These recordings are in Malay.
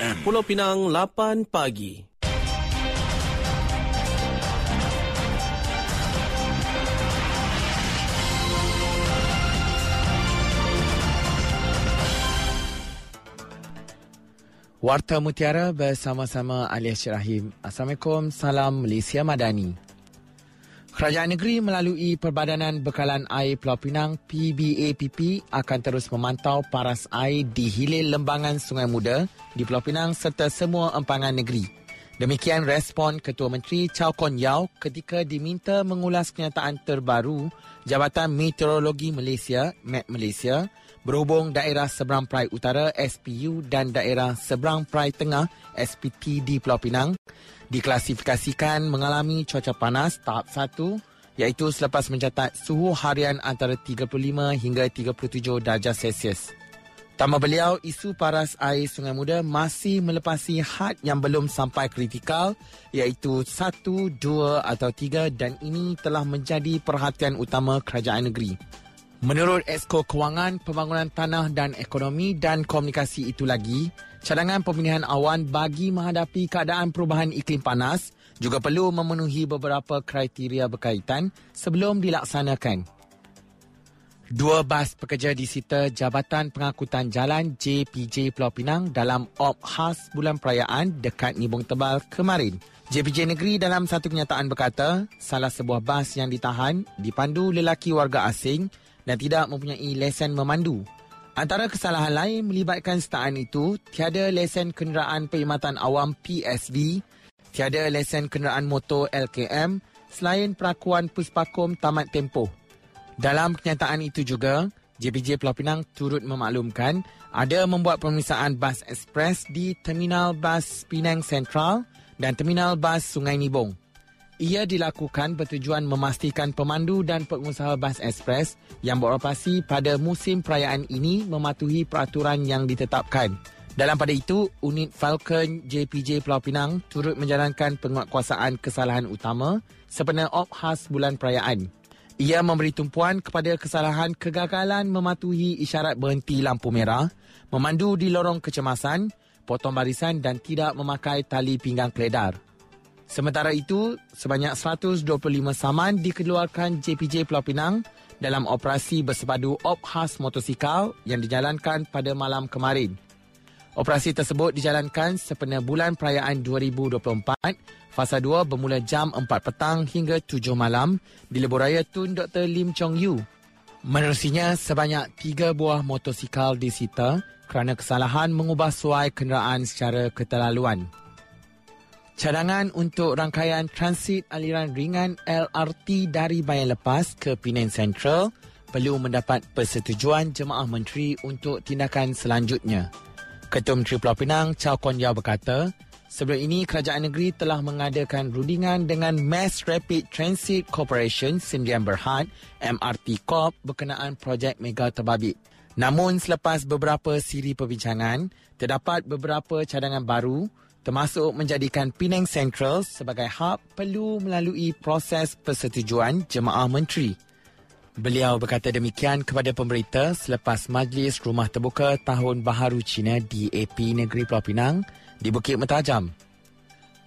FM. Pulau Pinang 8 pagi. Warta Mutiara bersama-sama Alias Rahim. Assalamualaikum, salam Malaysia Madani. Kerajaan negeri melalui Perbadanan Bekalan Air Pulau Pinang PBAPP akan terus memantau paras air di hilir lembangan Sungai Muda di Pulau Pinang serta semua empangan negeri. Demikian respon Ketua Menteri Chow Kon Yao ketika diminta mengulas kenyataan terbaru Jabatan Meteorologi Malaysia, MET Malaysia, berhubung daerah Seberang Perai Utara SPU dan daerah Seberang Perai Tengah SPT di Pulau Pinang diklasifikasikan mengalami cuaca panas tahap 1 iaitu selepas mencatat suhu harian antara 35 hingga 37 darjah Celsius. Tambah beliau, isu paras air Sungai Muda masih melepasi had yang belum sampai kritikal iaitu 1, 2 atau 3 dan ini telah menjadi perhatian utama kerajaan negeri. Menurut Esko Kewangan, Pembangunan Tanah dan Ekonomi dan Komunikasi itu lagi, cadangan pemilihan awan bagi menghadapi keadaan perubahan iklim panas juga perlu memenuhi beberapa kriteria berkaitan sebelum dilaksanakan. Dua bas pekerja disita Jabatan Pengangkutan Jalan JPJ Pulau Pinang dalam op khas bulan perayaan dekat Nibong Tebal kemarin. JPJ Negeri dalam satu kenyataan berkata, salah sebuah bas yang ditahan dipandu lelaki warga asing dan tidak mempunyai lesen memandu. Antara kesalahan lain melibatkan setaan itu, tiada lesen kenderaan perkhidmatan awam PSV, tiada lesen kenderaan motor LKM selain perakuan puspakom tamat tempoh. Dalam kenyataan itu juga, JPJ Pulau Pinang turut memaklumkan ada membuat pemeriksaan bas ekspres di Terminal Bas Penang Central dan Terminal Bas Sungai Nibong. Ia dilakukan bertujuan memastikan pemandu dan pengusaha bas ekspres yang beroperasi pada musim perayaan ini mematuhi peraturan yang ditetapkan. Dalam pada itu, unit Falcon JPJ Pulau Pinang turut menjalankan penguatkuasaan kesalahan utama sepenuh op khas bulan perayaan. Ia memberi tumpuan kepada kesalahan kegagalan mematuhi isyarat berhenti lampu merah, memandu di lorong kecemasan, potong barisan dan tidak memakai tali pinggang keledar. Sementara itu, sebanyak 125 saman dikeluarkan JPJ Pulau Pinang dalam operasi bersepadu op khas motosikal yang dijalankan pada malam kemarin. Operasi tersebut dijalankan sepenuh bulan perayaan 2024, fasa 2 bermula jam 4 petang hingga 7 malam di Lebuh Tun Dr. Lim Chong Yu. Menerusinya, sebanyak 3 buah motosikal disita kerana kesalahan mengubah suai kenderaan secara keterlaluan. Cadangan untuk rangkaian transit aliran ringan LRT dari Bayan Lepas ke Penang Central perlu mendapat persetujuan jemaah menteri untuk tindakan selanjutnya. Ketua Menteri Pulau Pinang, Chow Kon Yao berkata, sebelum ini kerajaan negeri telah mengadakan rundingan dengan Mass Rapid Transit Corporation Sdn Berhad MRT Corp berkenaan projek mega terbabit. Namun selepas beberapa siri perbincangan, terdapat beberapa cadangan baru termasuk menjadikan Penang Central sebagai hub perlu melalui proses persetujuan jemaah menteri. Beliau berkata demikian kepada pemberita selepas Majlis Rumah Terbuka Tahun Baharu Cina di AP Negeri Pulau Pinang di Bukit Metajam.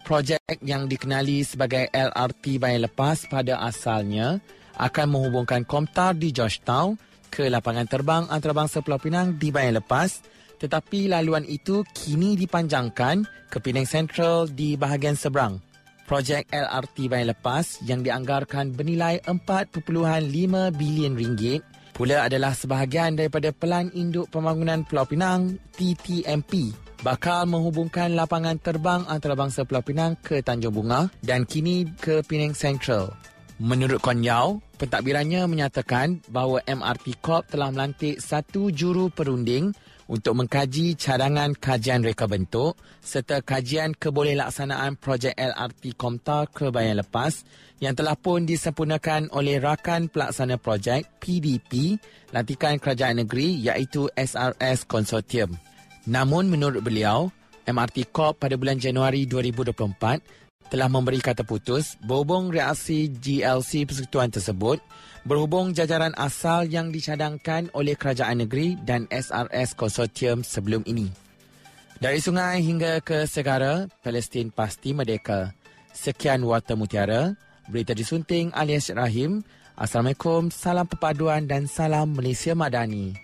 Projek yang dikenali sebagai LRT Bayan Lepas pada asalnya akan menghubungkan Komtar di Georgetown ke lapangan terbang antarabangsa Pulau Pinang di Bayan Lepas tetapi laluan itu kini dipanjangkan ke Penang Central di bahagian seberang. Projek LRT Bayan Lepas yang dianggarkan bernilai 4.5 bilion ringgit pula adalah sebahagian daripada Pelan Induk Pembangunan Pulau Pinang TTMP bakal menghubungkan lapangan terbang antarabangsa Pulau Pinang ke Tanjung Bunga dan kini ke Penang Central. Menurut Kon Yao, pentadbirannya menyatakan bahawa MRT Corp telah melantik satu juru perunding untuk mengkaji cadangan kajian reka bentuk serta kajian kebolehlaksanaan projek LRT Komtar ke Bayan Lepas yang telah pun disempurnakan oleh rakan pelaksana projek PDP lantikan kerajaan negeri iaitu SRS Consortium. Namun menurut beliau, MRT Corp pada bulan Januari 2024 telah memberi kata putus berhubung reaksi GLC persekutuan tersebut berhubung jajaran asal yang dicadangkan oleh kerajaan negeri dan SRS konsortium sebelum ini. Dari sungai hingga ke segara, Palestin pasti merdeka. Sekian Warta Mutiara, berita disunting alias Rahim. Assalamualaikum, salam perpaduan dan salam Malaysia Madani.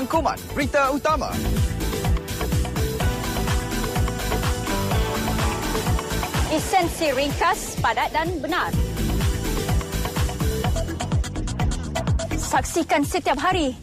Rangkuman berita utama. Lisensi ringkas, padat dan benar. Saksikan setiap hari